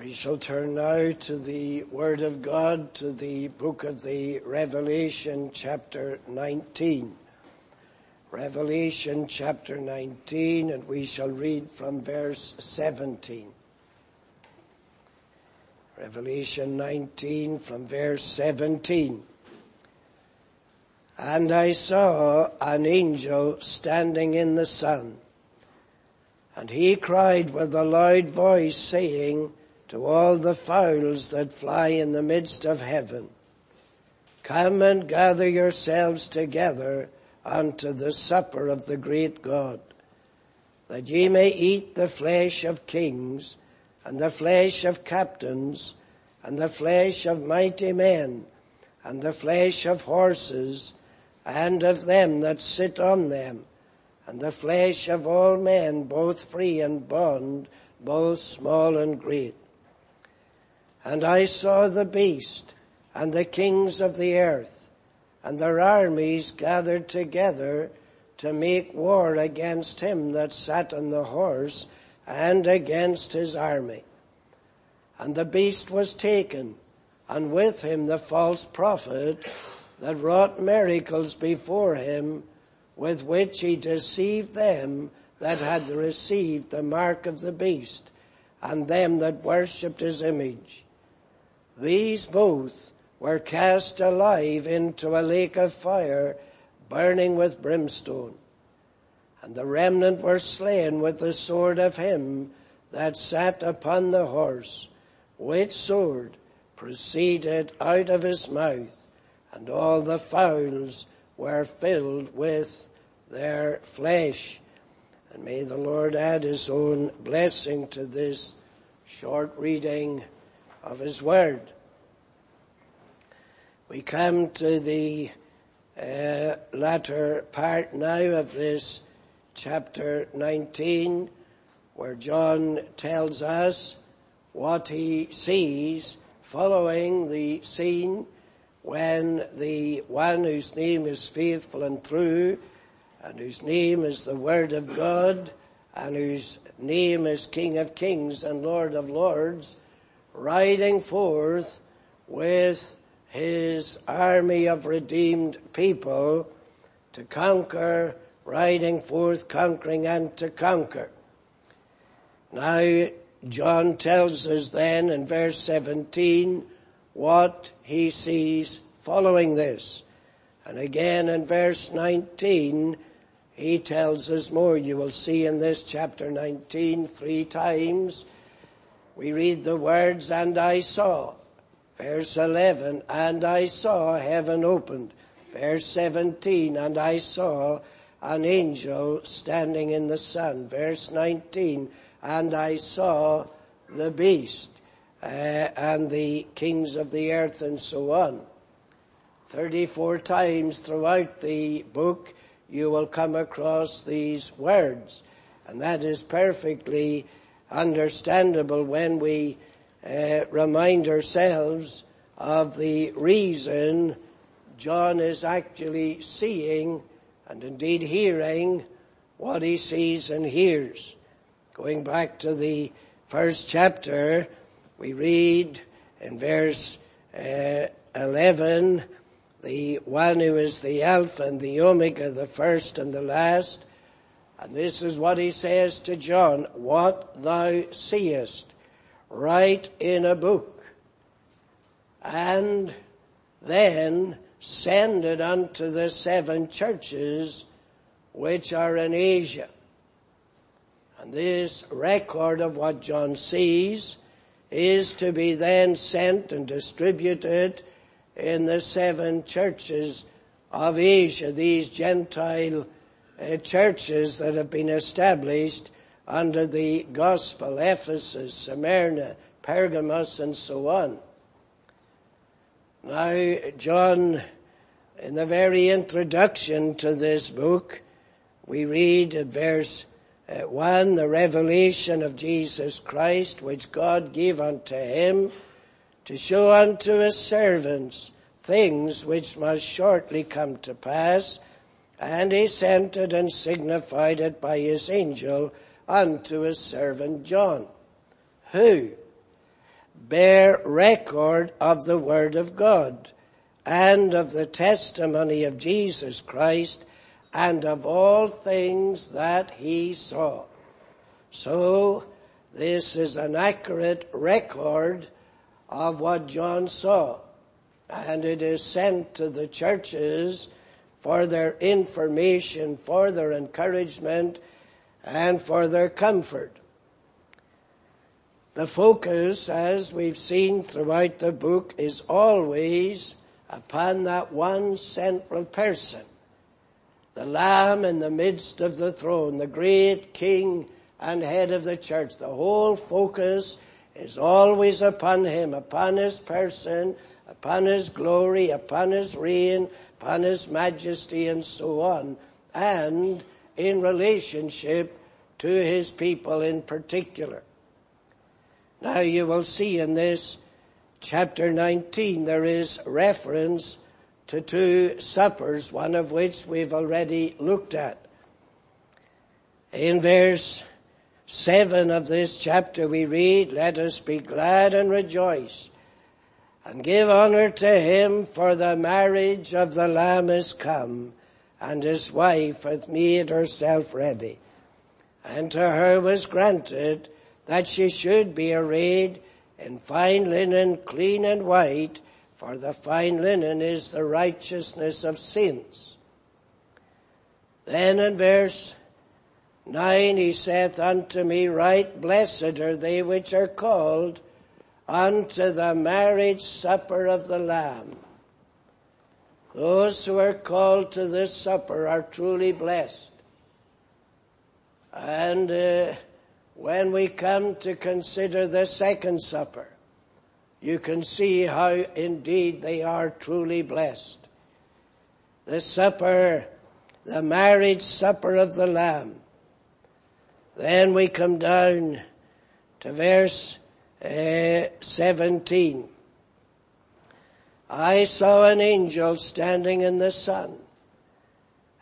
We shall turn now to the Word of God, to the book of the Revelation chapter 19. Revelation chapter 19 and we shall read from verse 17. Revelation 19 from verse 17. And I saw an angel standing in the sun and he cried with a loud voice saying, to all the fowls that fly in the midst of heaven. Come and gather yourselves together unto the supper of the great God, that ye may eat the flesh of kings, and the flesh of captains, and the flesh of mighty men, and the flesh of horses, and of them that sit on them, and the flesh of all men, both free and bond, both small and great. And I saw the beast and the kings of the earth and their armies gathered together to make war against him that sat on the horse and against his army. And the beast was taken and with him the false prophet that wrought miracles before him with which he deceived them that had received the mark of the beast and them that worshipped his image. These both were cast alive into a lake of fire burning with brimstone. And the remnant were slain with the sword of him that sat upon the horse, which sword proceeded out of his mouth, and all the fowls were filled with their flesh. And may the Lord add his own blessing to this short reading of his word. We come to the uh, latter part now of this chapter 19 where John tells us what he sees following the scene when the one whose name is faithful and true and whose name is the Word of God and whose name is King of Kings and Lord of Lords, riding forth with his army of redeemed people to conquer, riding forth, conquering and to conquer. Now, John tells us then in verse 17 what he sees following this. And again in verse 19, he tells us more. You will see in this chapter 19 three times. We read the words, and I saw. Verse 11, and I saw heaven opened. Verse 17, and I saw an angel standing in the sun. Verse 19, and I saw the beast uh, and the kings of the earth and so on. 34 times throughout the book you will come across these words. And that is perfectly understandable when we uh, remind ourselves of the reason John is actually seeing and indeed hearing what he sees and hears. Going back to the first chapter, we read in verse uh, 11, the one who is the Alpha and the Omega, the first and the last. And this is what he says to John, what thou seest, write in a book, and then send it unto the seven churches which are in Asia. And this record of what John sees is to be then sent and distributed in the seven churches of Asia, these Gentile uh, churches that have been established under the gospel, Ephesus, Smyrna, Pergamos, and so on. Now, John, in the very introduction to this book, we read at verse uh, 1, the revelation of Jesus Christ, which God gave unto him to show unto his servants things which must shortly come to pass, and he sent it and signified it by his angel unto his servant John, who bear record of the Word of God and of the testimony of Jesus Christ and of all things that he saw. So this is an accurate record of what John saw and it is sent to the churches for their information, for their encouragement and for their comfort. The focus, as we've seen throughout the book, is always upon that one central person, the Lamb in the midst of the throne, the great King and head of the church. The whole focus is always upon Him, upon His person, upon His glory, upon His reign, upon His majesty and so on, and in relationship to His people in particular. Now you will see in this chapter 19 there is reference to two suppers, one of which we've already looked at. In verse 7 of this chapter we read, let us be glad and rejoice and give honor to him for the marriage of the Lamb is come and his wife hath made herself ready. And to her was granted that she should be arrayed in fine linen, clean and white, for the fine linen is the righteousness of sins. Then in verse 9 he saith unto me, Right blessed are they which are called unto the marriage supper of the Lamb. Those who are called to this supper are truly blessed. And uh, when we come to consider the second supper, you can see how indeed they are truly blessed. The supper, the marriage supper of the Lamb. Then we come down to verse uh, 17. I saw an angel standing in the sun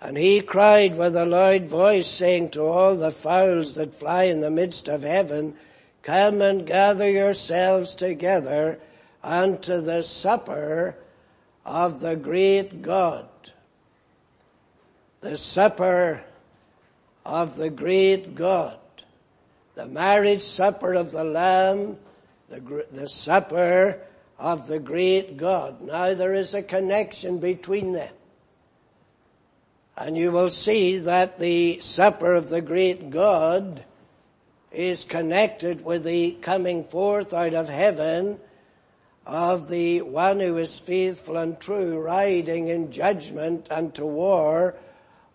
and he cried with a loud voice saying to all the fowls that fly in the midst of heaven, come and gather yourselves together unto the supper of the great God. The supper of the great God. The marriage supper of the Lamb, the, the supper of the great God. Now there is a connection between them. And you will see that the supper of the great God is connected with the coming forth out of heaven of the one who is faithful and true, riding in judgment and to war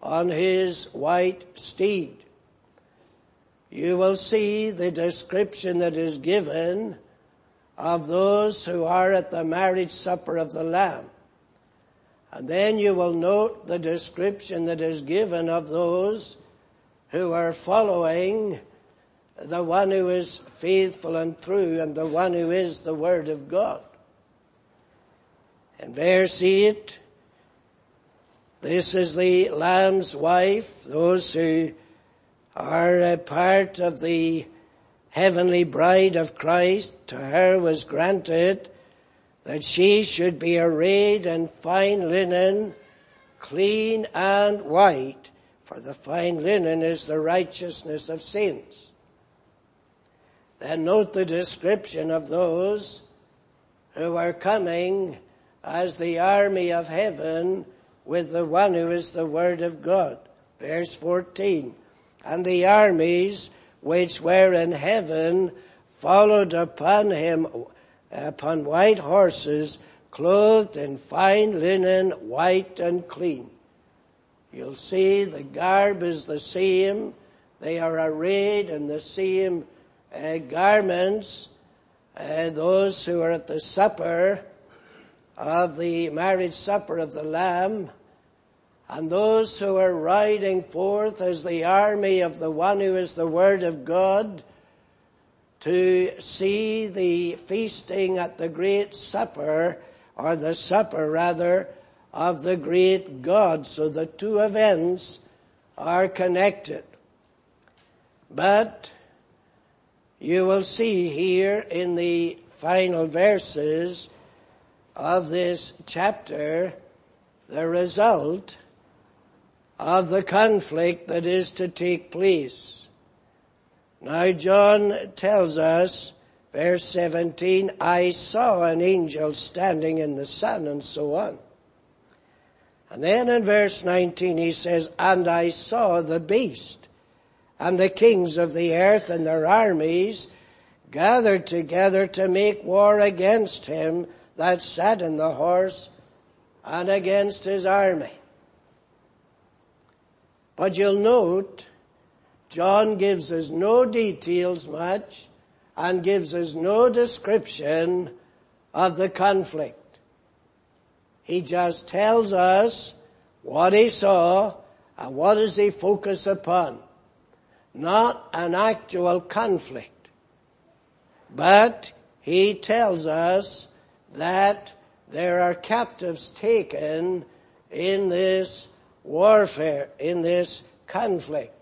on his white steed. You will see the description that is given of those who are at the marriage supper of the Lamb. And then you will note the description that is given of those who are following the one who is faithful and true and the one who is the Word of God. In verse 8, this is the Lamb's wife, those who are a part of the heavenly bride of Christ. To her was granted that she should be arrayed in fine linen, clean and white, for the fine linen is the righteousness of saints. Then note the description of those who are coming as the army of heaven with the one who is the word of God. Verse 14. And the armies which were in heaven followed upon him upon white horses, clothed in fine linen, white and clean. You'll see the garb is the same. They are arrayed in the same uh, garments. Uh, those who are at the supper of the marriage supper of the Lamb, and those who are riding forth as the army of the one who is the Word of God, to see the feasting at the great supper, or the supper rather, of the great God. So the two events are connected. But you will see here in the final verses of this chapter the result of the conflict that is to take place. Now John tells us, verse 17, I saw an angel standing in the sun and so on. And then in verse 19 he says, and I saw the beast and the kings of the earth and their armies gathered together to make war against him that sat in the horse and against his army. But you'll note, John gives us no details much and gives us no description of the conflict. He just tells us what he saw and what does he focus upon. Not an actual conflict. But he tells us that there are captives taken in this warfare, in this conflict.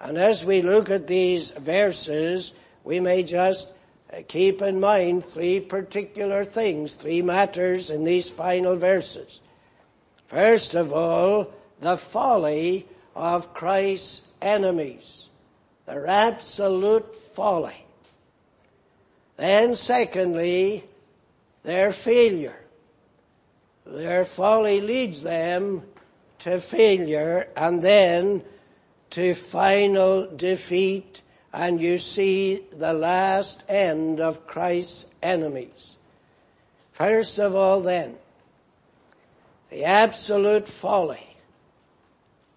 And as we look at these verses, we may just uh, keep in mind three particular things, three matters in these final verses. First of all, the folly of Christ's enemies. Their absolute folly. Then secondly, their failure. Their folly leads them to failure and then to final defeat and you see the last end of Christ's enemies. First of all then, the absolute folly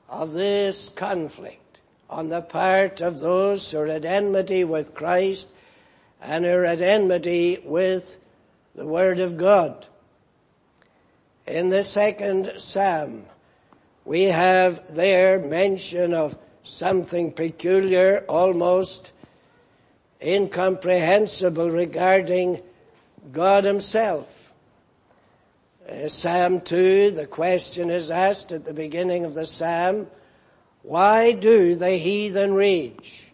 of this conflict on the part of those who are at enmity with Christ and are at enmity with the Word of God. In the second Psalm, we have there mention of something peculiar, almost incomprehensible regarding God Himself. Uh, Psalm 2, the question is asked at the beginning of the Psalm, why do the heathen rage?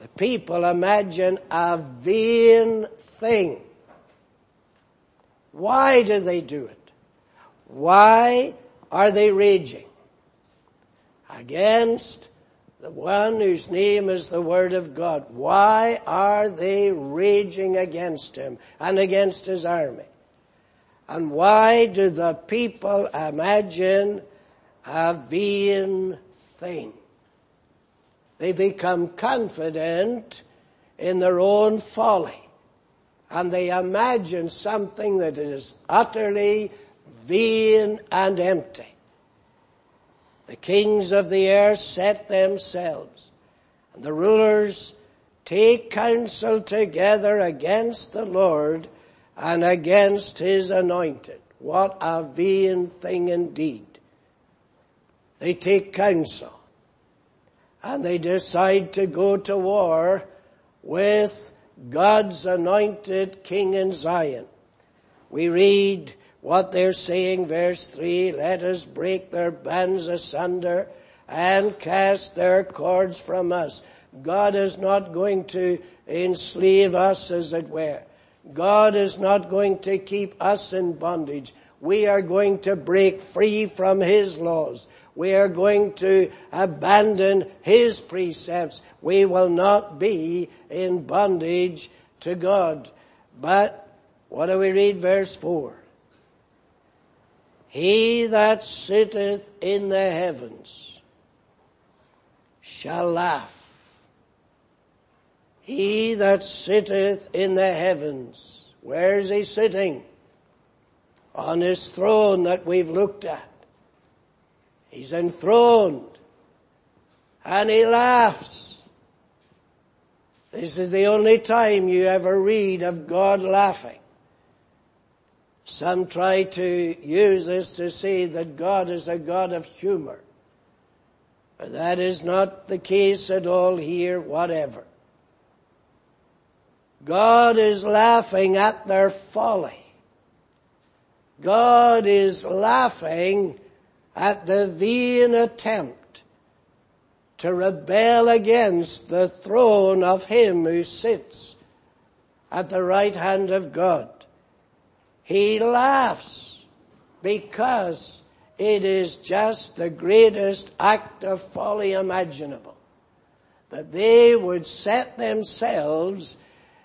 The people imagine a vain thing. Why do they do it? Why are they raging? Against the one whose name is the Word of God. Why are they raging against him and against his army? And why do the people imagine a vain thing? They become confident in their own folly. And they imagine something that is utterly vain and empty. The kings of the earth set themselves, and the rulers take counsel together against the Lord and against his anointed. What a vain thing indeed. They take counsel and they decide to go to war with God's anointed king in Zion. We read what they're saying, verse 3, let us break their bands asunder and cast their cords from us. God is not going to enslave us as it were. God is not going to keep us in bondage. We are going to break free from His laws. We are going to abandon His precepts. We will not be in bondage to God. But what do we read verse 4? He that sitteth in the heavens shall laugh. He that sitteth in the heavens. Where is he sitting? On his throne that we've looked at. He's enthroned. And he laughs. This is the only time you ever read of God laughing. Some try to use this to say that God is a God of humor. But that is not the case at all here, whatever. God is laughing at their folly. God is laughing at the vain attempt to rebel against the throne of him who sits at the right hand of God. He laughs because it is just the greatest act of folly imaginable that they would set themselves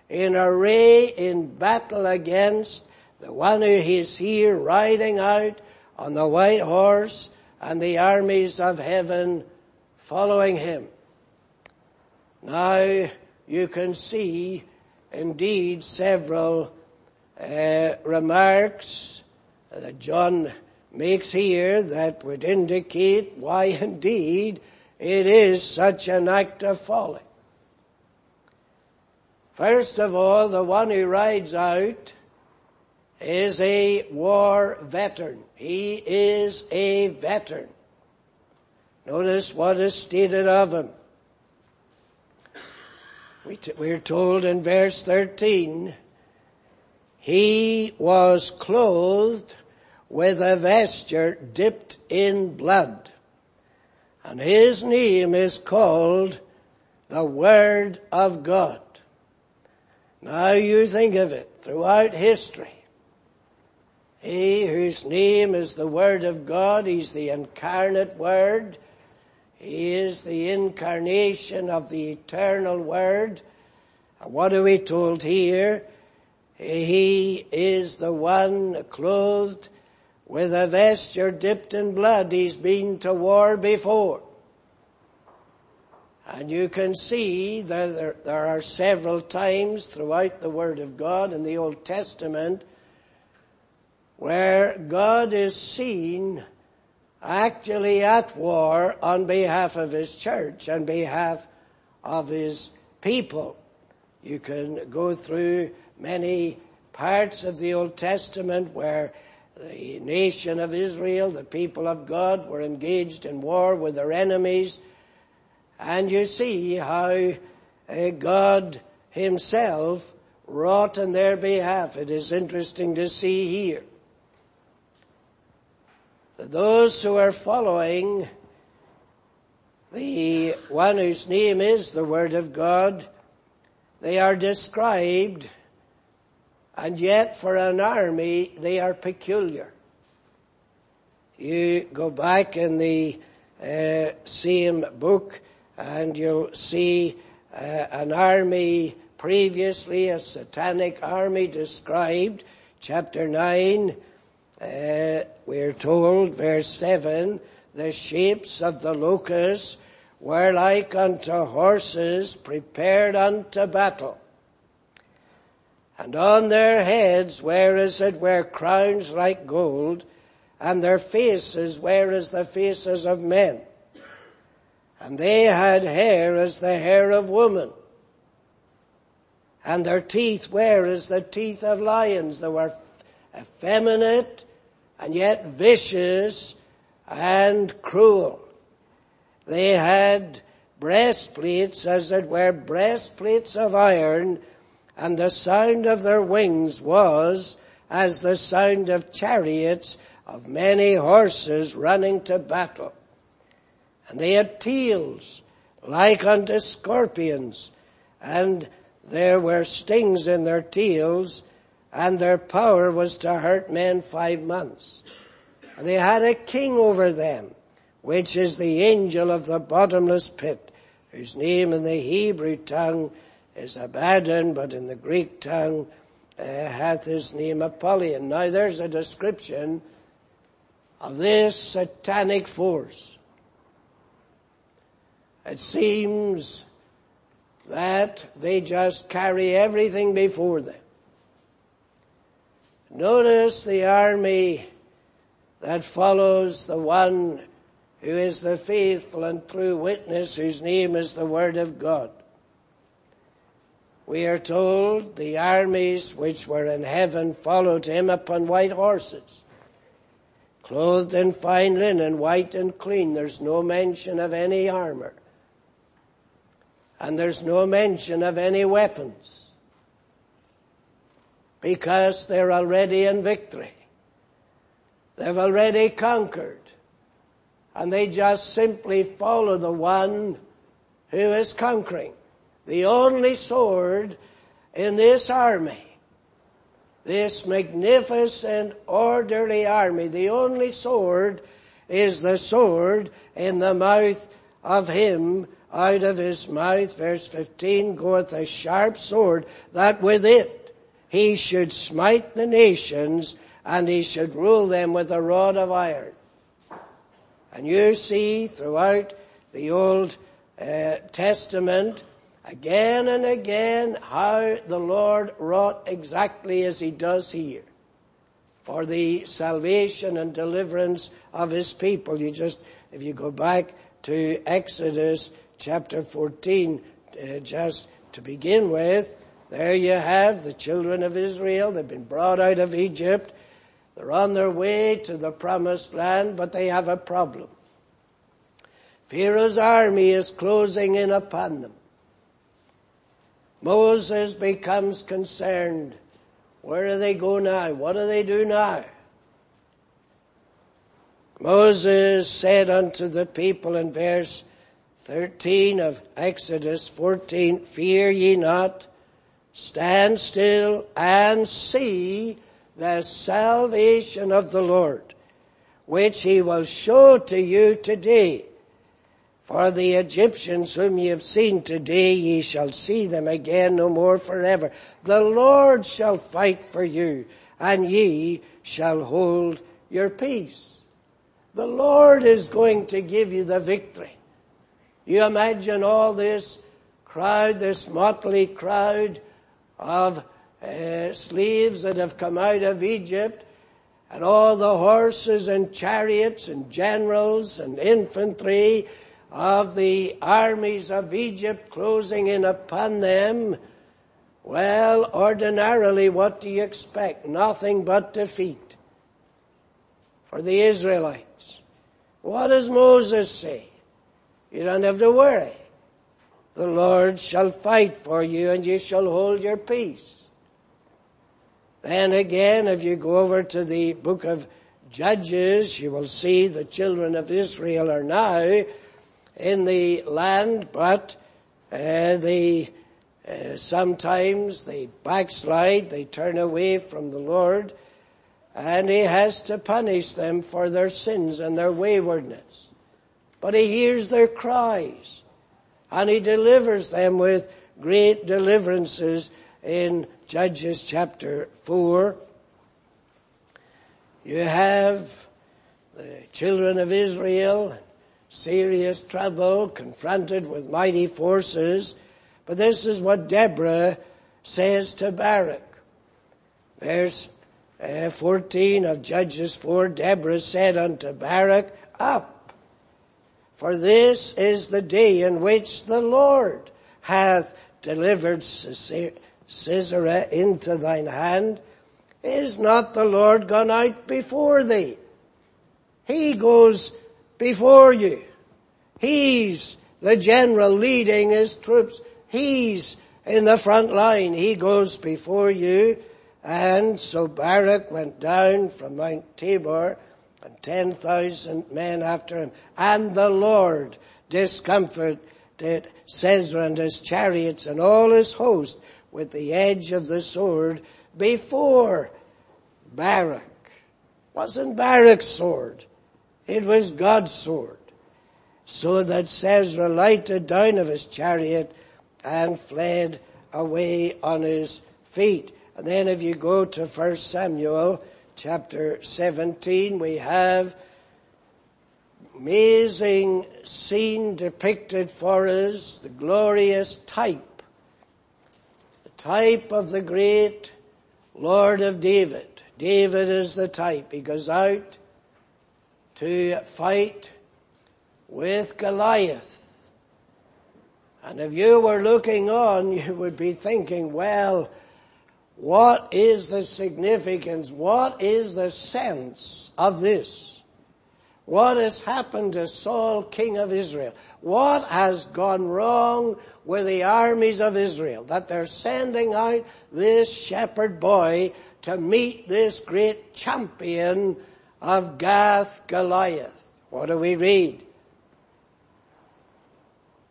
in array in battle against the one who is here riding out on the white horse and the armies of heaven following him. Now you can see indeed several uh, remarks that John makes here that would indicate why indeed it is such an act of folly. First of all, the one who rides out is a war veteran. He is a veteran. Notice what is stated of him. We are told in verse 13, he was clothed with a vesture dipped in blood. And his name is called the Word of God. Now you think of it throughout history. He whose name is the Word of God, He's the incarnate Word. He is the incarnation of the eternal Word. And what are we told here? He is the one clothed with a vesture dipped in blood. He's been to war before. And you can see that there, there, are several times throughout the Word of God in the Old Testament where God is seen actually at war on behalf of His church, on behalf of His people. You can go through many parts of the Old Testament where the nation of Israel, the people of God, were engaged in war with their enemies. And you see how uh, God himself wrought on their behalf. It is interesting to see here. That those who are following the one whose name is the Word of God, they are described and yet for an army, they are peculiar. You go back in the uh, same book and you'll see uh, an army previously, a satanic army described, chapter 9, uh, we're told, verse 7, the shapes of the locusts were like unto horses prepared unto battle and on their heads were as it were crowns like gold, and their faces were as the faces of men. And they had hair as the hair of women. And their teeth were as the teeth of lions. They were effeminate and yet vicious and cruel. They had breastplates as it were breastplates of iron and the sound of their wings was as the sound of chariots of many horses running to battle. And they had tails like unto scorpions, and there were stings in their tails, and their power was to hurt men five months. And they had a king over them, which is the angel of the bottomless pit, whose name in the Hebrew tongue is Abaddon, but in the Greek tongue uh, hath his name Apollyon. Now there's a description of this satanic force. It seems that they just carry everything before them. Notice the army that follows the one who is the faithful and true witness whose name is the Word of God we are told the armies which were in heaven followed him upon white horses, clothed in fine linen, white and clean. There's no mention of any armor. And there's no mention of any weapons. Because they're already in victory. They've already conquered. And they just simply follow the one who is conquering. The only sword in this army, this magnificent orderly army, the only sword is the sword in the mouth of him out of his mouth, verse 15, goeth a sharp sword, that with it he should smite the nations, and he should rule them with a rod of iron. And you see throughout the Old uh, Testament, again and again, how the Lord wrought exactly as he does here for the salvation and deliverance of his people. You just, if you go back to Exodus chapter 14, uh, just to begin with, there you have the children of Israel. They've been brought out of Egypt. They're on their way to the promised land, but they have a problem. Pharaoh's army is closing in upon them. Moses becomes concerned. Where do they go now? What do they do now? Moses said unto the people in verse 13 of Exodus 14, Fear ye not, stand still and see the salvation of the Lord, which he will show to you today. For the Egyptians whom ye have seen today, ye shall see them again no more forever. The Lord shall fight for you, and ye shall hold your peace. The Lord is going to give you the victory. You imagine all this crowd, this motley crowd of uh, slaves that have come out of Egypt, and all the horses and chariots and generals and infantry of the armies of Egypt closing in upon them, well, ordinarily what do you expect? Nothing but defeat for the Israelites. What does Moses say? You don't have to worry. The Lord shall fight for you and you shall hold your peace. Then again, if you go over to the book of Judges, you will see the children of Israel are now in the land, but uh, they uh, sometimes they backslide, they turn away from the Lord, and He has to punish them for their sins and their waywardness. But he hears their cries and he delivers them with great deliverances in Judges chapter 4. You have the children of Israel, serious trouble, confronted with mighty forces. But this is what Deborah says to Barak. Verse uh, 14 of Judges 4, Deborah said unto Barak, Up, for this is the day in which the Lord hath delivered Sisera into thine hand. Is not the Lord gone out before thee? He goes before you. He's the general leading his troops. He's in the front line. He goes before you. And so Barak went down from Mount Tabor and 10,000 men after him. And the Lord discomforted Sisera and his chariots and all his host with the edge of the sword before Barak. Wasn't Barak's sword. It was God's sword. So that Sisera lighted down of his chariot and fled away on his feet. And then if you go to 1 Samuel chapter 17, we have amazing scene depicted for us, the glorious type, the type of the great Lord of David. David is the type. He goes out to fight with Goliath. And if you were looking on, you would be thinking, well, what is the significance? What is the sense of this? What has happened to Saul, king of Israel? What has gone wrong with the armies of Israel that they're sending out this shepherd boy to meet this great champion of Gath Goliath? What do we read?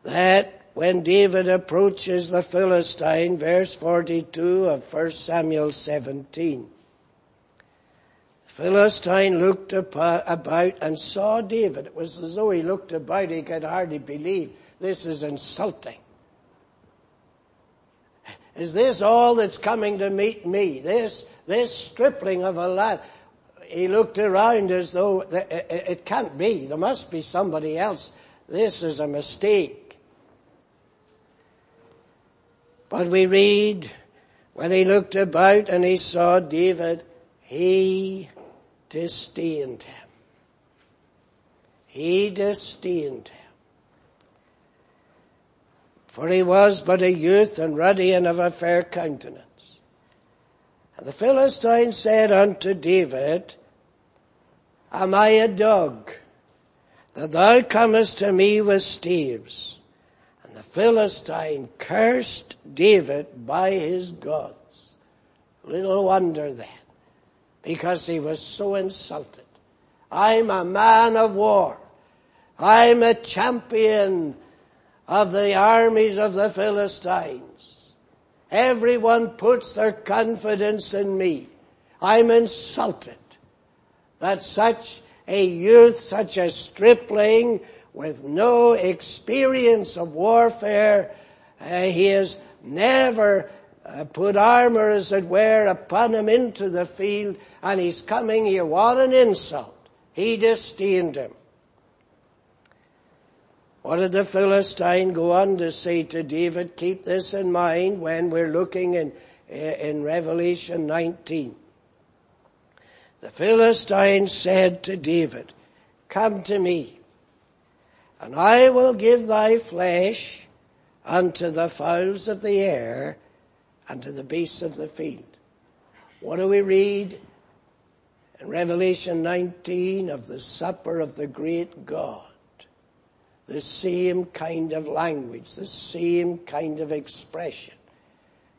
That when David approaches the Philistine, verse 42 of 1 Samuel 17. Philistine looked about and saw David. It was as though he looked about, he could hardly believe. This is insulting. Is this all that's coming to meet me? This, this stripling of a lad. He looked around as though it can't be. There must be somebody else. This is a mistake. But we read, when he looked about and he saw David, he disdained him. He disdained him. For he was but a youth and ruddy and of a fair countenance. And the Philistine said unto David, Am I a dog that thou comest to me with staves? And the Philistine cursed David by his gods. Little wonder then, because he was so insulted. I'm a man of war. I'm a champion of the armies of the Philistines. Everyone puts their confidence in me. I'm insulted that such a youth, such a stripling, with no experience of warfare. Uh, he has never uh, put armor, as it were, upon him into the field, and he's coming here. What an insult. He disdained him. What did the Philistine go on to say to David? Keep this in mind when we're looking in, in Revelation 19. The Philistine said to David, come to me and I will give thy flesh unto the fowls of the air and to the beasts of the field. What do we read in Revelation 19 of the supper of the great God? The same kind of language, the same kind of expression,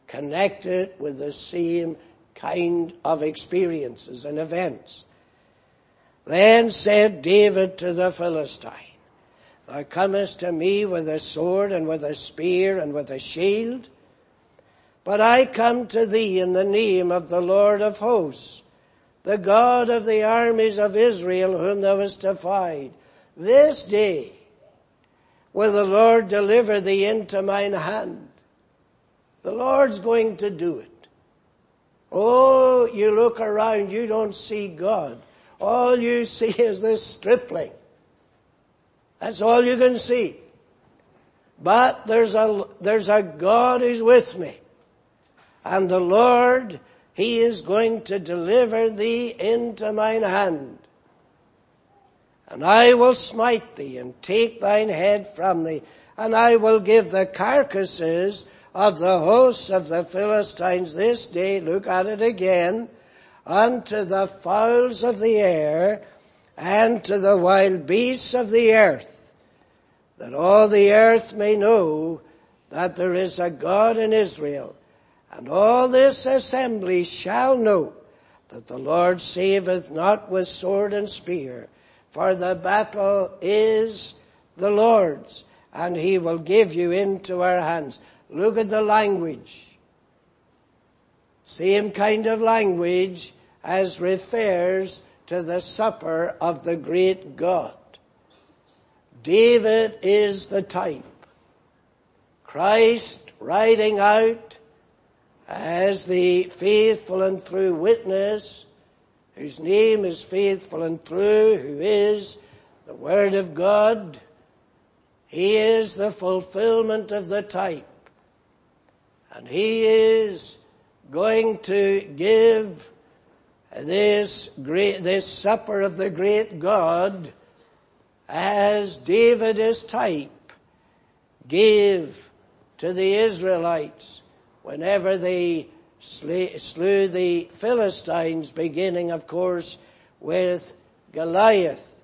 connected with the same kind of experiences and events. Then said David to the Philistine, Thou comest to me with a sword and with a spear and with a shield. But I come to thee in the name of the Lord of hosts, the God of the armies of Israel whom thou hast defied. This day will the Lord deliver thee into mine hand. The Lord's going to do it. Oh, you look around, you don't see God. All you see is this stripling that's all you can see. But there's a, there's a God who's with me. And the Lord, He is going to deliver thee into mine hand. And I will smite thee and take thine head from thee. And I will give the carcasses of the hosts of the Philistines this day, look at it again, unto the fowls of the air and to the wild beasts of the earth, that all the earth may know that there is a God in Israel, and all this assembly shall know that the Lord saveth not with sword and spear, for the battle is the Lord's, and he will give you into our hands. Look at the language. Same kind of language as refers to the supper of the great God. David is the type. Christ riding out as the faithful and true witness, whose name is faithful and true, who is the Word of God. He is the fulfillment of the type. And He is going to give this great, this supper of the great God as David is type gave to the Israelites whenever they slew the Philistines, beginning of course with Goliath.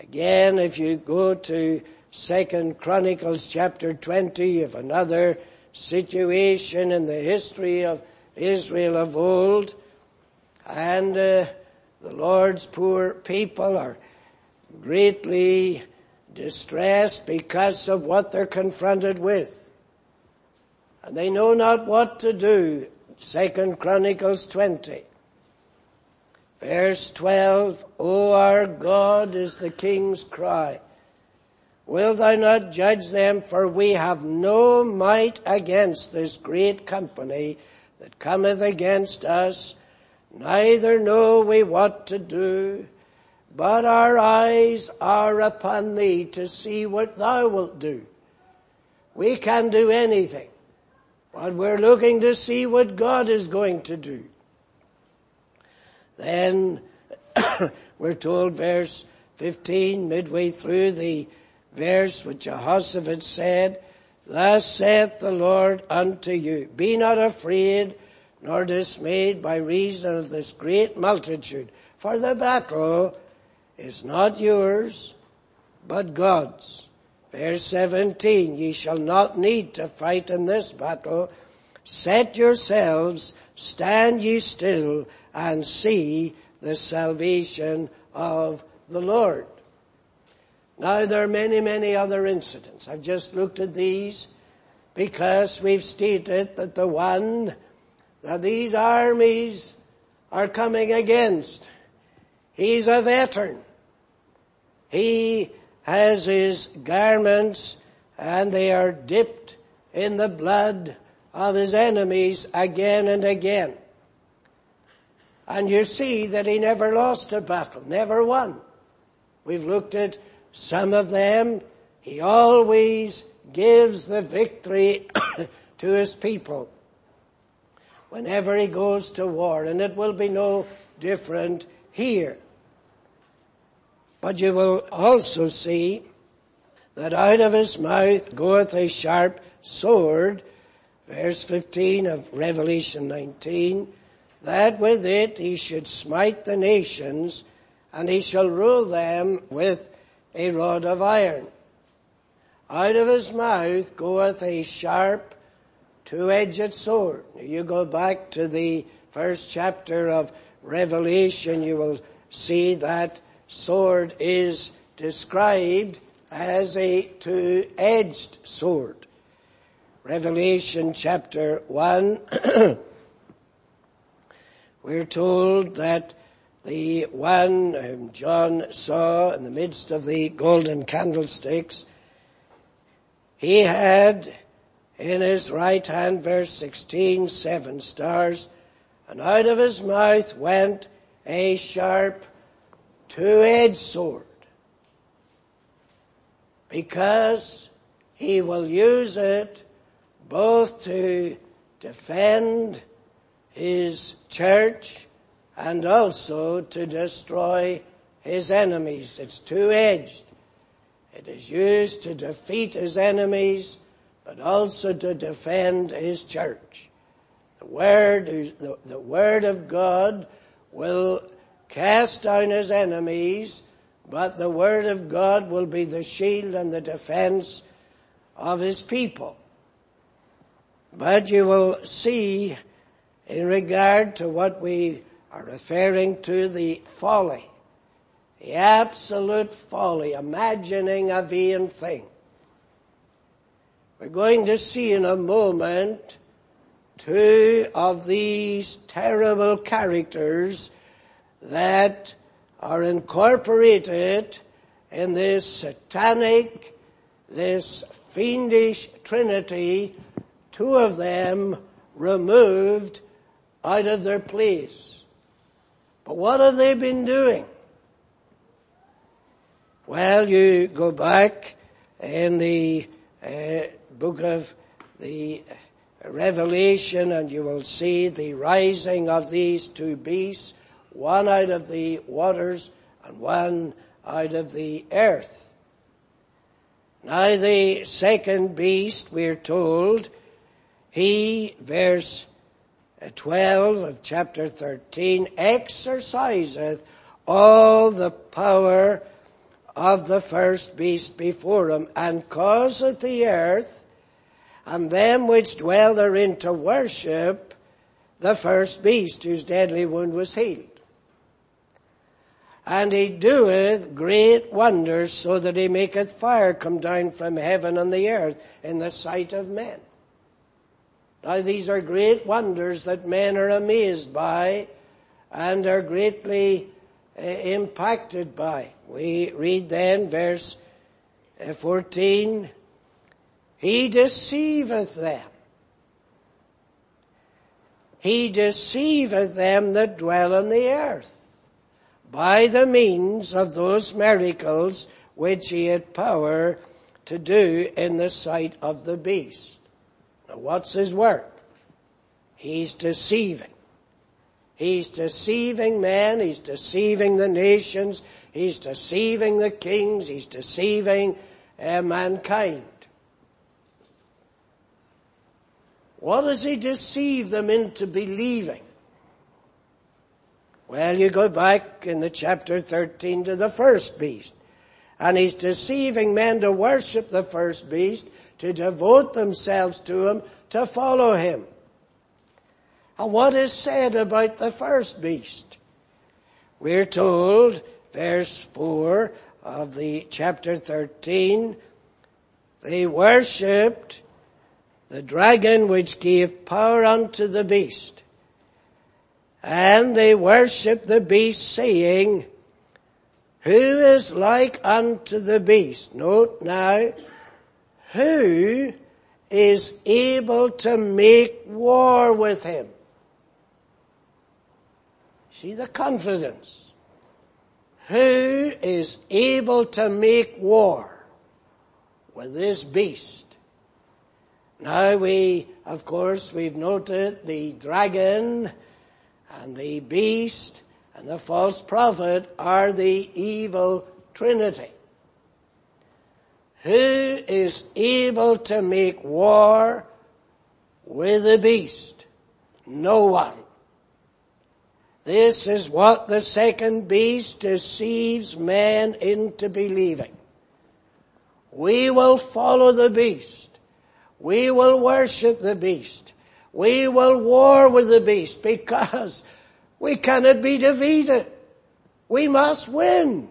Again, if you go to Second Chronicles chapter 20, you have another situation in the history of Israel of old and uh, the Lord's poor people are greatly distressed because of what they're confronted with. And they know not what to do. Second Chronicles 20. Verse 12, O our God is the king's cry. Will thou not judge them for we have no might against this great company that cometh against us, neither know we what to do, but our eyes are upon thee to see what thou wilt do. We can do anything, but we're looking to see what God is going to do. Then we're told verse 15, midway through the verse which Jehoshaphat said, Thus saith the Lord unto you, Be not afraid nor dismayed by reason of this great multitude, for the battle is not yours, but God's. Verse 17, ye shall not need to fight in this battle. Set yourselves, stand ye still, and see the salvation of the Lord. Now there are many, many other incidents. I've just looked at these because we've stated that the one that these armies are coming against, he's a veteran. He has his garments and they are dipped in the blood of his enemies again and again. And you see that he never lost a battle, never won. We've looked at some of them. He always gives the victory to his people whenever he goes to war, and it will be no different here. But you will also see that out of his mouth goeth a sharp sword, verse 15 of Revelation 19, that with it he should smite the nations, and he shall rule them with a rod of iron. Out of his mouth goeth a sharp two-edged sword. You go back to the first chapter of Revelation, you will see that sword is described as a two-edged sword. Revelation chapter 1, we're told that the one whom John saw in the midst of the golden candlesticks, he had in his right hand, verse 16, seven stars, and out of his mouth went a sharp two-edged sword because he will use it both to defend his church and also to destroy his enemies. It's two-edged. It is used to defeat his enemies, but also to defend his church. The word, the, the word of God will cast down his enemies, but the word of God will be the shield and the defense of his people. But you will see in regard to what we are referring to the folly, the absolute folly, imagining a vain thing. We're going to see in a moment two of these terrible characters that are incorporated in this satanic, this fiendish trinity, two of them removed out of their place. But what have they been doing? Well, you go back in the uh, book of the Revelation and you will see the rising of these two beasts one out of the waters and one out of the earth. Now the second beast, we're told, he, verse 12 of chapter 13, exerciseth all the power of the first beast before him and causeth the earth and them which dwell therein to worship the first beast whose deadly wound was healed. And he doeth great wonders so that he maketh fire come down from heaven on the earth in the sight of men. Now these are great wonders that men are amazed by and are greatly uh, impacted by. We read then verse uh, 14, He deceiveth them. He deceiveth them that dwell on the earth by the means of those miracles which he had power to do in the sight of the beast. Now what's his work? He's deceiving. He's deceiving men, he's deceiving the nations, he's deceiving the kings, he's deceiving uh, mankind. What does he deceive them into believing? Well, you go back in the chapter 13 to the first beast. And he's deceiving men to worship the first beast, to devote themselves to him, to follow him. And what is said about the first beast? We're told, verse 4 of the chapter 13, they worshipped the dragon which gave power unto the beast. And they worship the beast saying, who is like unto the beast? Note now, who is able to make war with him? See the confidence. Who is able to make war with this beast? Now we, of course, we've noted the dragon and the beast and the false prophet are the evil trinity. Who is able to make war with the beast? No one. This is what the second beast deceives man into believing. We will follow the beast. We will worship the beast. We will war with the beast because we cannot be defeated. We must win.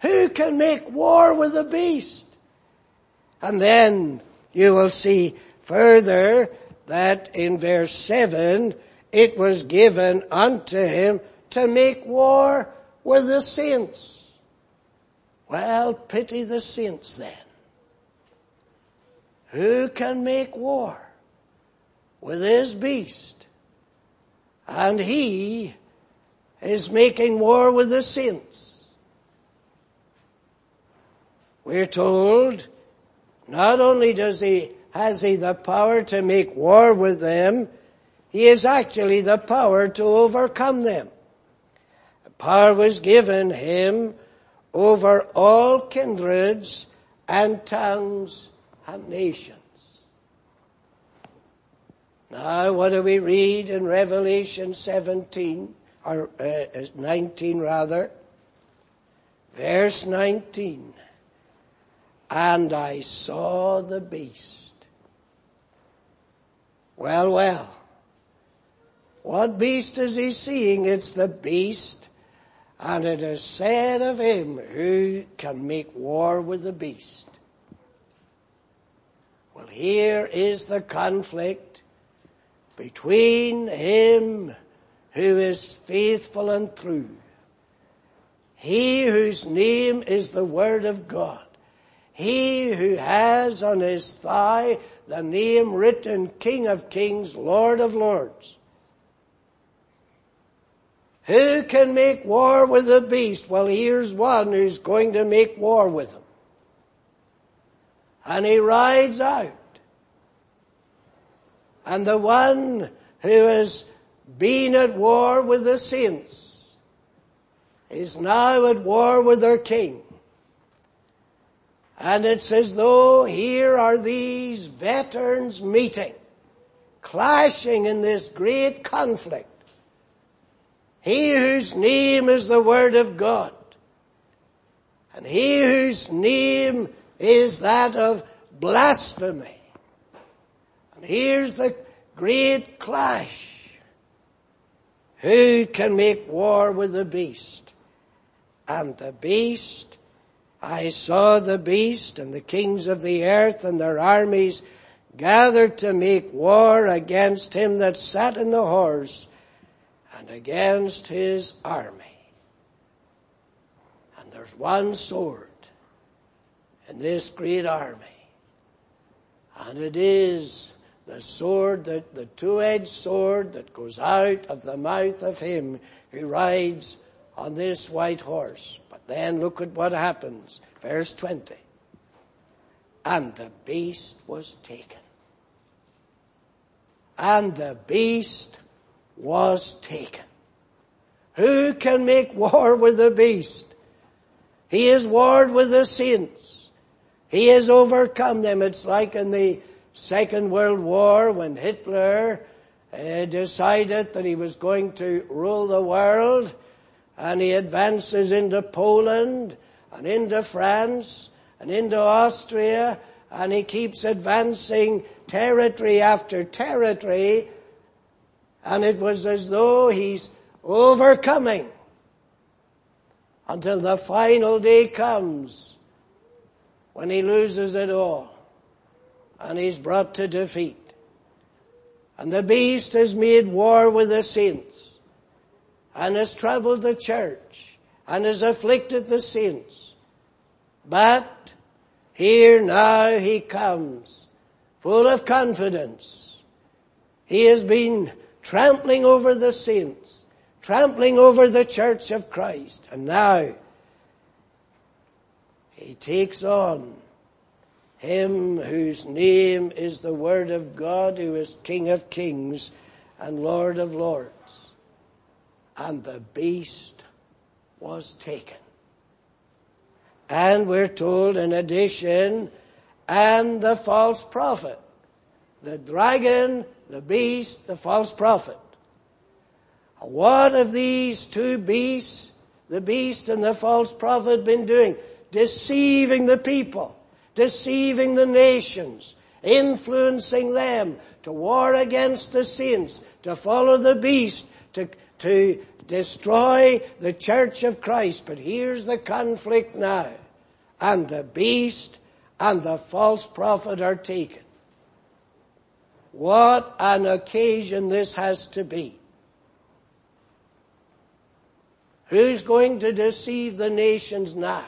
Who can make war with the beast? And then you will see further that in verse 7 it was given unto him to make war with the saints. Well, pity the saints then. Who can make war with his beast? And he is making war with the saints. We're told not only does he, has he the power to make war with them, he has actually the power to overcome them. The power was given him over all kindreds and tongues and nations. Now what do we read in Revelation 17, or uh, 19 rather? Verse 19. And I saw the beast. Well, well. What beast is he seeing? It's the beast. And it is said of him, who can make war with the beast? Well, here is the conflict between him who is faithful and true. He whose name is the Word of God. He who has on his thigh the name written King of Kings, Lord of Lords. Who can make war with the beast? Well, here's one who's going to make war with him. And he rides out. And the one who has been at war with the saints is now at war with their king. And it's as though here are these veterans meeting, clashing in this great conflict. He whose name is the Word of God. And he whose name is that of blasphemy. And here's the great clash. Who can make war with the beast? And the beast, I saw the beast and the kings of the earth and their armies gathered to make war against him that sat in the horse and against his army. And there's one sword in this great army. And it is the sword, that, the two-edged sword that goes out of the mouth of him who rides on this white horse. But then look at what happens. Verse 20. And the beast was taken. And the beast was taken. Who can make war with the beast? He is warred with the saints. He has overcome them. It's like in the Second World War when Hitler uh, decided that he was going to rule the world and he advances into Poland and into France and into Austria and he keeps advancing territory after territory and it was as though he's overcoming until the final day comes when he loses it all and he's brought to defeat. And the beast has made war with the saints and has troubled the church and has afflicted the saints. But here now he comes full of confidence. He has been trampling over the saints, trampling over the church of Christ. And now he takes on him whose name is the Word of God, who is King of kings and Lord of lords. And the beast was taken. And we're told in addition, and the false prophet. The dragon, the beast, the false prophet. What have these two beasts, the beast and the false prophet, been doing? Deceiving the people deceiving the nations, influencing them to war against the saints, to follow the beast, to, to destroy the church of Christ. But here's the conflict now. And the beast and the false prophet are taken. What an occasion this has to be. Who's going to deceive the nations now?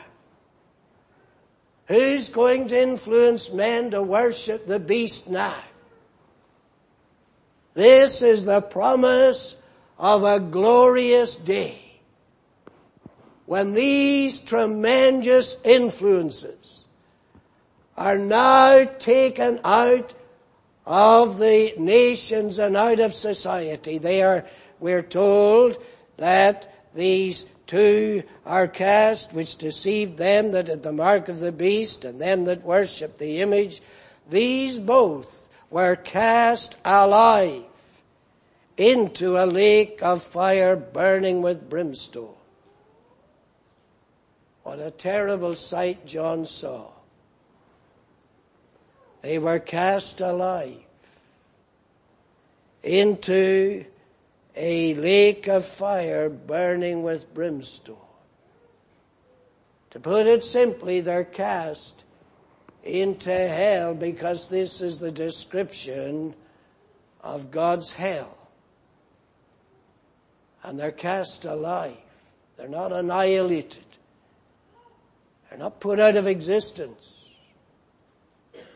Who's going to influence men to worship the beast now? This is the promise of a glorious day when these tremendous influences are now taken out of the nations and out of society. They are, we're told that these Two are cast, which deceived them that had the mark of the beast and them that worshipped the image. These both were cast alive into a lake of fire burning with brimstone. What a terrible sight John saw. They were cast alive into a lake of fire burning with brimstone. To put it simply, they're cast into hell because this is the description of God's hell. And they're cast alive. They're not annihilated. They're not put out of existence.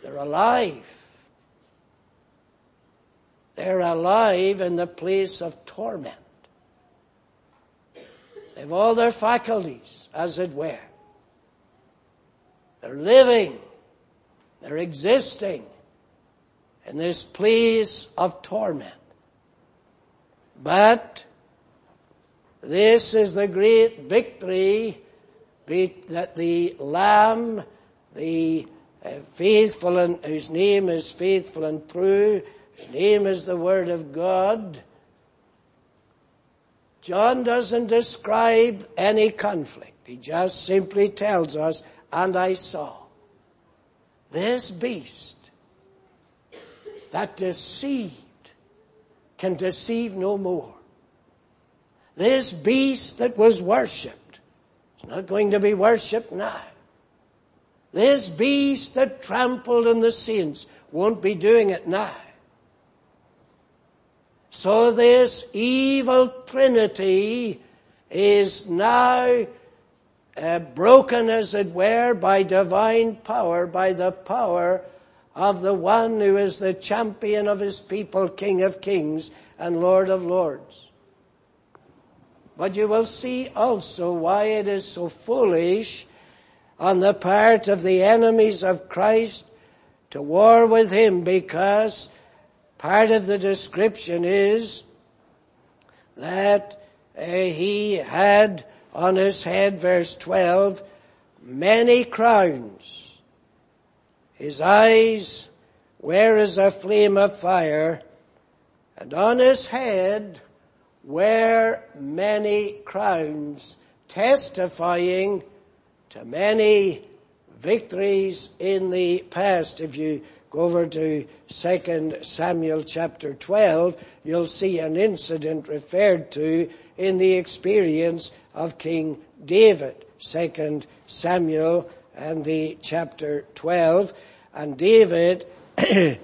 They're alive. They're alive in the place of torment. They've all their faculties, as it were. They're living. They're existing in this place of torment. But this is the great victory that the Lamb, the uh, faithful and whose name is faithful and true, his name is the Word of God. John doesn't describe any conflict. He just simply tells us, and I saw this beast that deceived can deceive no more. This beast that was worshipped is not going to be worshipped now. This beast that trampled on the saints won't be doing it now. So this evil trinity is now uh, broken as it were by divine power, by the power of the one who is the champion of his people, King of kings and Lord of lords. But you will see also why it is so foolish on the part of the enemies of Christ to war with him because part of the description is that uh, he had on his head, verse 12, many crowns. His eyes were as a flame of fire, and on his head were many crowns, testifying to many victories in the past. If you over to 2 Samuel chapter 12, you'll see an incident referred to in the experience of King David. 2 Samuel and the chapter 12. And David,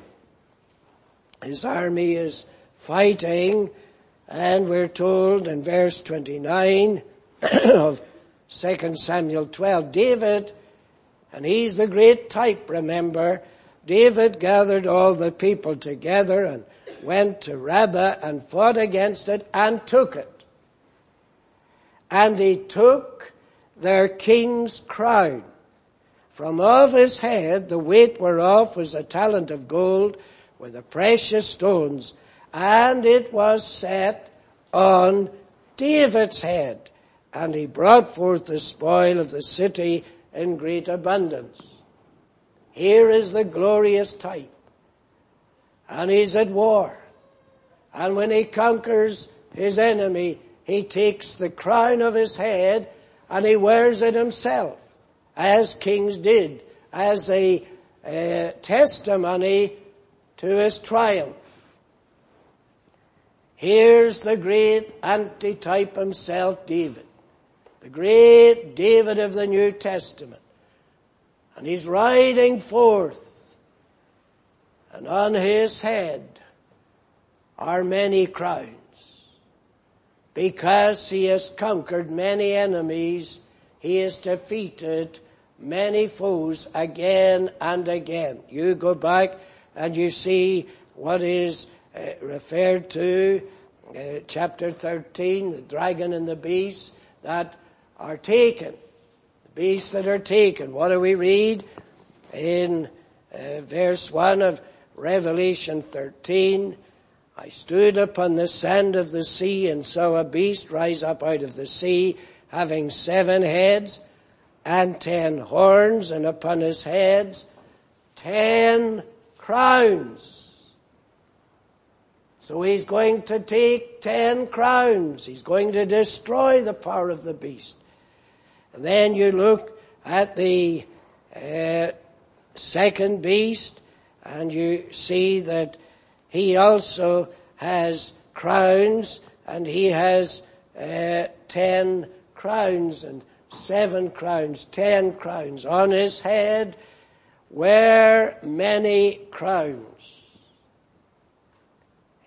his army is fighting and we're told in verse 29 of 2 Samuel 12, David, and he's the great type, remember, David gathered all the people together and went to Rabbah and fought against it and took it. And he took their king's crown. From off his head, the weight whereof was a talent of gold with the precious stones, and it was set on David's head. And he brought forth the spoil of the city in great abundance. Here is the glorious type. And he's at war. And when he conquers his enemy, he takes the crown of his head and he wears it himself, as kings did, as a, a testimony to his triumph. Here's the great antitype himself, David. The great David of the New Testament. And he's riding forth. And on his head are many crowns because he has conquered many enemies, he has defeated many foes again and again. You go back and you see what is uh, referred to, uh, chapter 13, the dragon and the beast that are taken. Beasts that are taken. What do we read? In uh, verse 1 of Revelation 13, I stood upon the sand of the sea and saw a beast rise up out of the sea, having seven heads and ten horns, and upon his heads ten crowns. So he's going to take ten crowns. He's going to destroy the power of the beast. Then you look at the uh, second beast, and you see that he also has crowns and he has uh, ten crowns and seven crowns, ten crowns. On his head were many crowns.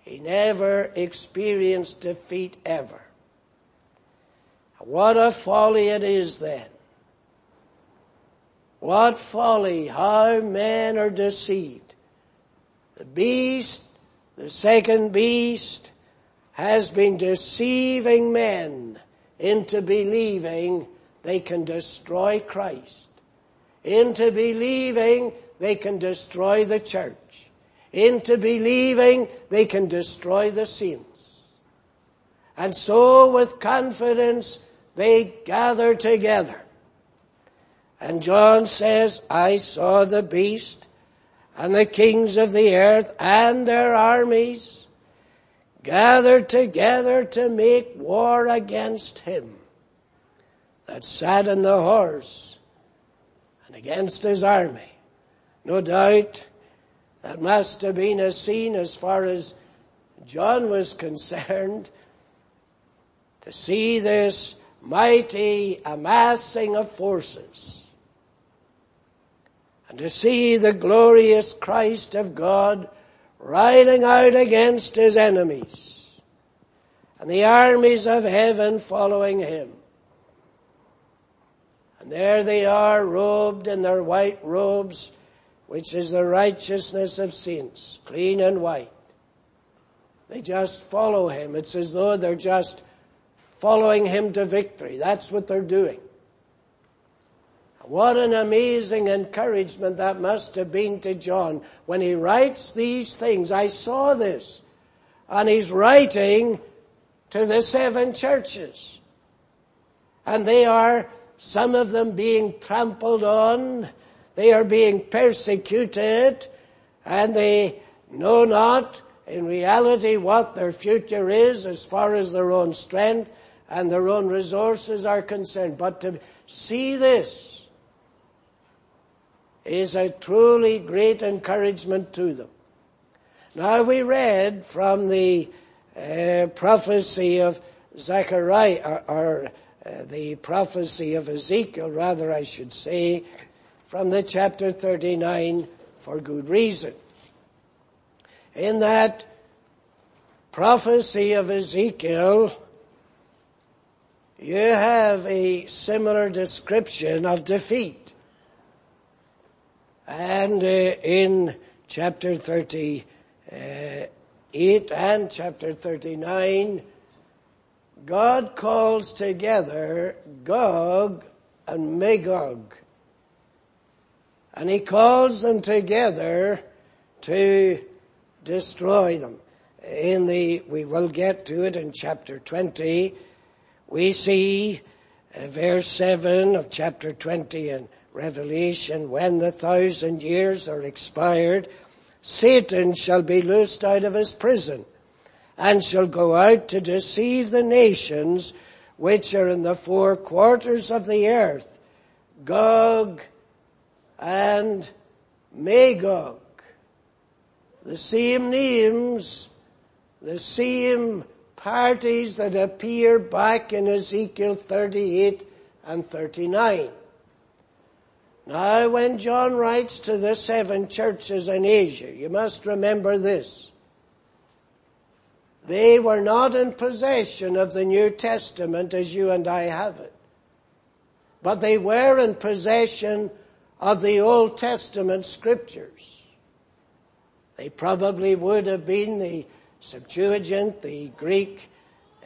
He never experienced defeat ever. What a folly it is then. What folly, how men are deceived. The beast the second beast has been deceiving men into believing they can destroy Christ, into believing they can destroy the church, into believing they can destroy the saints. And so with confidence they gather together. And John says, I saw the beast and the kings of the earth and their armies gathered together to make war against him that sat in the horse and against his army. No doubt that must have been a scene as far as John was concerned to see this mighty amassing of forces. And to see the glorious Christ of God riding out against his enemies and the armies of heaven following him. And there they are robed in their white robes, which is the righteousness of saints, clean and white. They just follow him. It's as though they're just following him to victory. That's what they're doing. What an amazing encouragement that must have been to John when he writes these things. I saw this. And he's writing to the seven churches. And they are, some of them being trampled on, they are being persecuted, and they know not in reality what their future is as far as their own strength and their own resources are concerned. But to see this is a truly great encouragement to them. Now we read from the uh, prophecy of Zechariah, or, or uh, the prophecy of Ezekiel, rather I should say, from the chapter 39 for good reason. In that prophecy of Ezekiel, you have a similar description of defeat. And uh, in chapter 38 and chapter 39, God calls together Gog and Magog. And he calls them together to destroy them. In the, we will get to it in chapter 20, we see uh, verse 7 of chapter 20 in Revelation, when the thousand years are expired, Satan shall be loosed out of his prison and shall go out to deceive the nations which are in the four quarters of the earth, Gog and Magog. The same names, the same parties that appear back in Ezekiel 38 and 39. Now when John writes to the seven churches in Asia, you must remember this. They were not in possession of the New Testament as you and I have it. But they were in possession of the Old Testament scriptures. They probably would have been the Septuagint, the Greek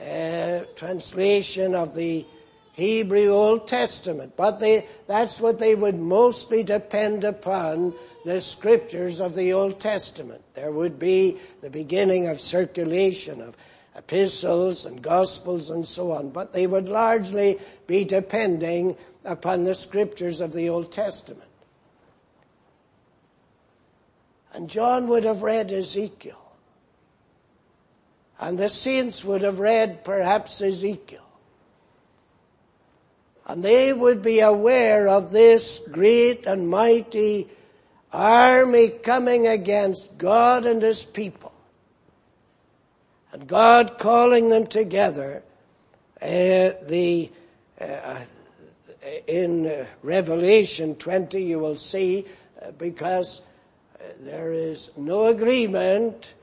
uh, translation of the Hebrew Old Testament. But they, that's what they would mostly depend upon, the scriptures of the Old Testament. There would be the beginning of circulation of epistles and gospels and so on, but they would largely be depending upon the scriptures of the Old Testament. And John would have read Ezekiel. And the saints would have read perhaps Ezekiel. And they would be aware of this great and mighty army coming against God and His people. And God calling them together, uh, the, uh, in Revelation 20 you will see, uh, because uh, there is no agreement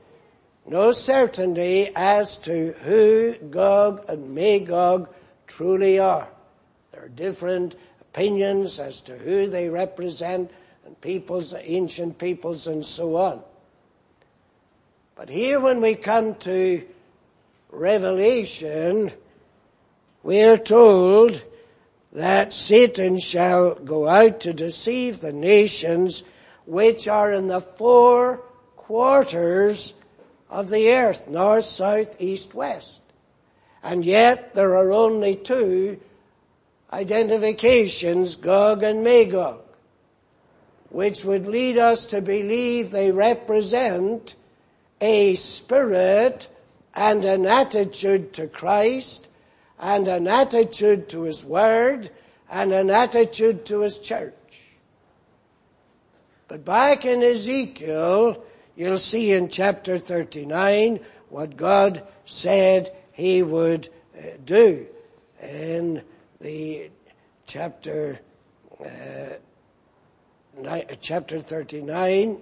no certainty as to who Gog and Magog truly are. There are different opinions as to who they represent and peoples, ancient peoples and so on. But here when we come to Revelation, we are told that Satan shall go out to deceive the nations which are in the four quarters of the earth, north, south, east, west. And yet there are only two identifications, Gog and Magog, which would lead us to believe they represent a spirit and an attitude to Christ and an attitude to His Word and an attitude to His church. But back in Ezekiel, You'll see in chapter 39 what God said He would uh, do. in the chapter, uh, chapter 39.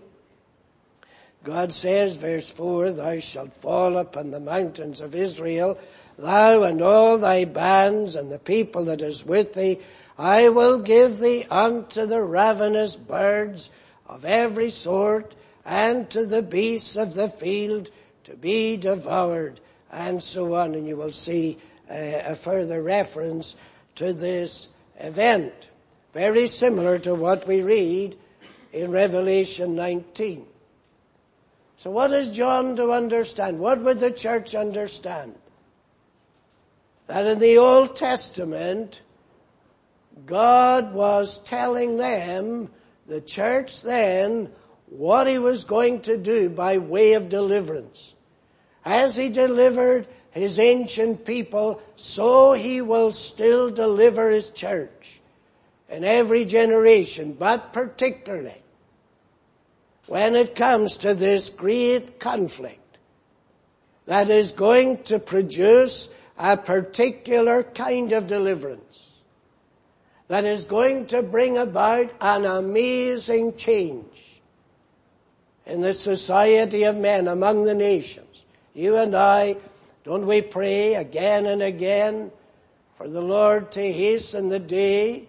God says, verse 4, Thou shalt fall upon the mountains of Israel, thou and all thy bands and the people that is with thee, I will give thee unto the ravenous birds of every sort, and to the beasts of the field to be devoured, and so on. And you will see a further reference to this event. Very similar to what we read in Revelation 19. So what is John to understand? What would the church understand? That in the Old Testament, God was telling them, the church then, what he was going to do by way of deliverance. As he delivered his ancient people, so he will still deliver his church in every generation, but particularly when it comes to this great conflict that is going to produce a particular kind of deliverance that is going to bring about an amazing change in the society of men among the nations. You and I, don't we pray again and again for the Lord to hasten the day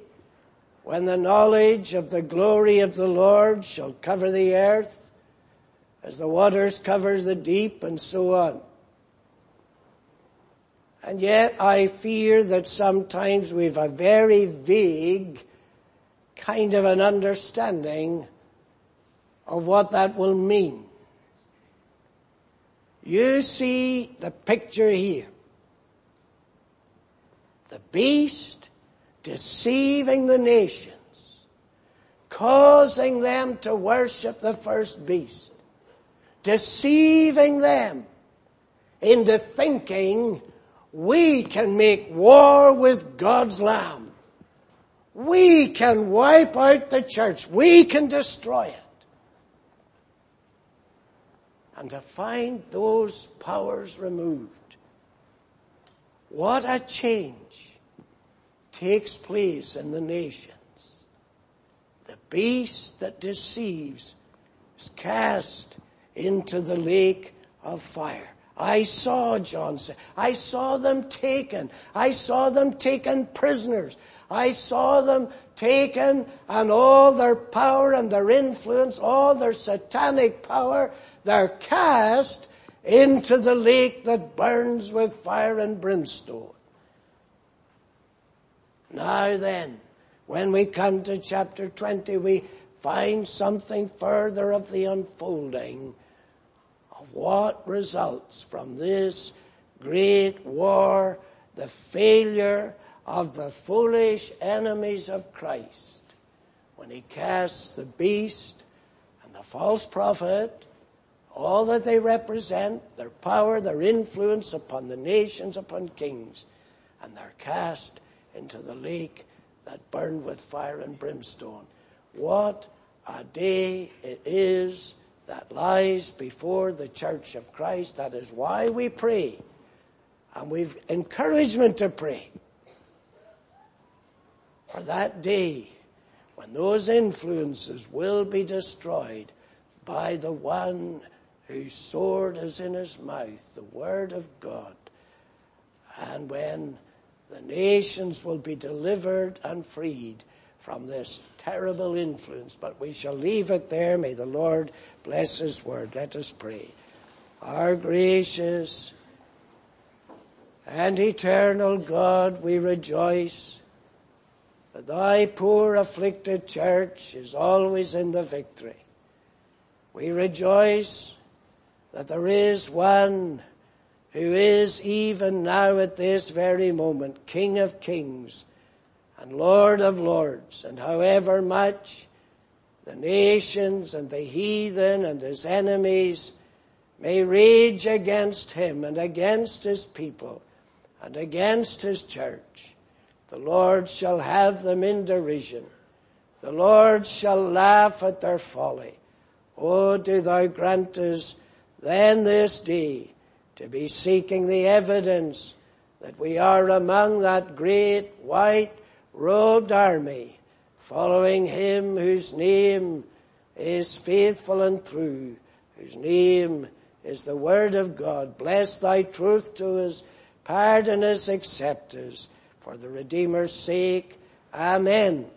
when the knowledge of the glory of the Lord shall cover the earth as the waters covers the deep and so on. And yet I fear that sometimes we've a very vague kind of an understanding of what that will mean. You see the picture here. The beast deceiving the nations, causing them to worship the first beast, deceiving them into thinking we can make war with God's Lamb. We can wipe out the church. We can destroy it. And to find those powers removed, what a change takes place in the nations. The beast that deceives is cast into the lake of fire. I saw, John said, I saw them taken. I saw them taken prisoners. I saw them taken and all their power and their influence, all their satanic power, they're cast into the lake that burns with fire and brimstone. Now then, when we come to chapter 20, we find something further of the unfolding of what results from this great war, the failure of the foolish enemies of Christ when he casts the beast and the false prophet, all that they represent, their power, their influence upon the nations, upon kings, and they're cast into the lake that burned with fire and brimstone. What a day it is that lies before the church of Christ. That is why we pray. And we've encouragement to pray for that day when those influences will be destroyed by the one whose sword is in his mouth, the word of God. And when the nations will be delivered and freed from this terrible influence. But we shall leave it there. May the Lord bless His word. Let us pray. Our gracious and eternal God, we rejoice that thy poor afflicted church is always in the victory. We rejoice that there is one who is even now at this very moment King of kings and Lord of lords, and however much the nations and the heathen and his enemies may rage against him and against his people and against his church, the Lord shall have them in derision. The Lord shall laugh at their folly. Oh, do thou grant us then this day to be seeking the evidence that we are among that great white robed army, following him whose name is faithful and true, whose name is the word of God. Bless thy truth to us, pardon us, accept us, for the Redeemer's sake. Amen.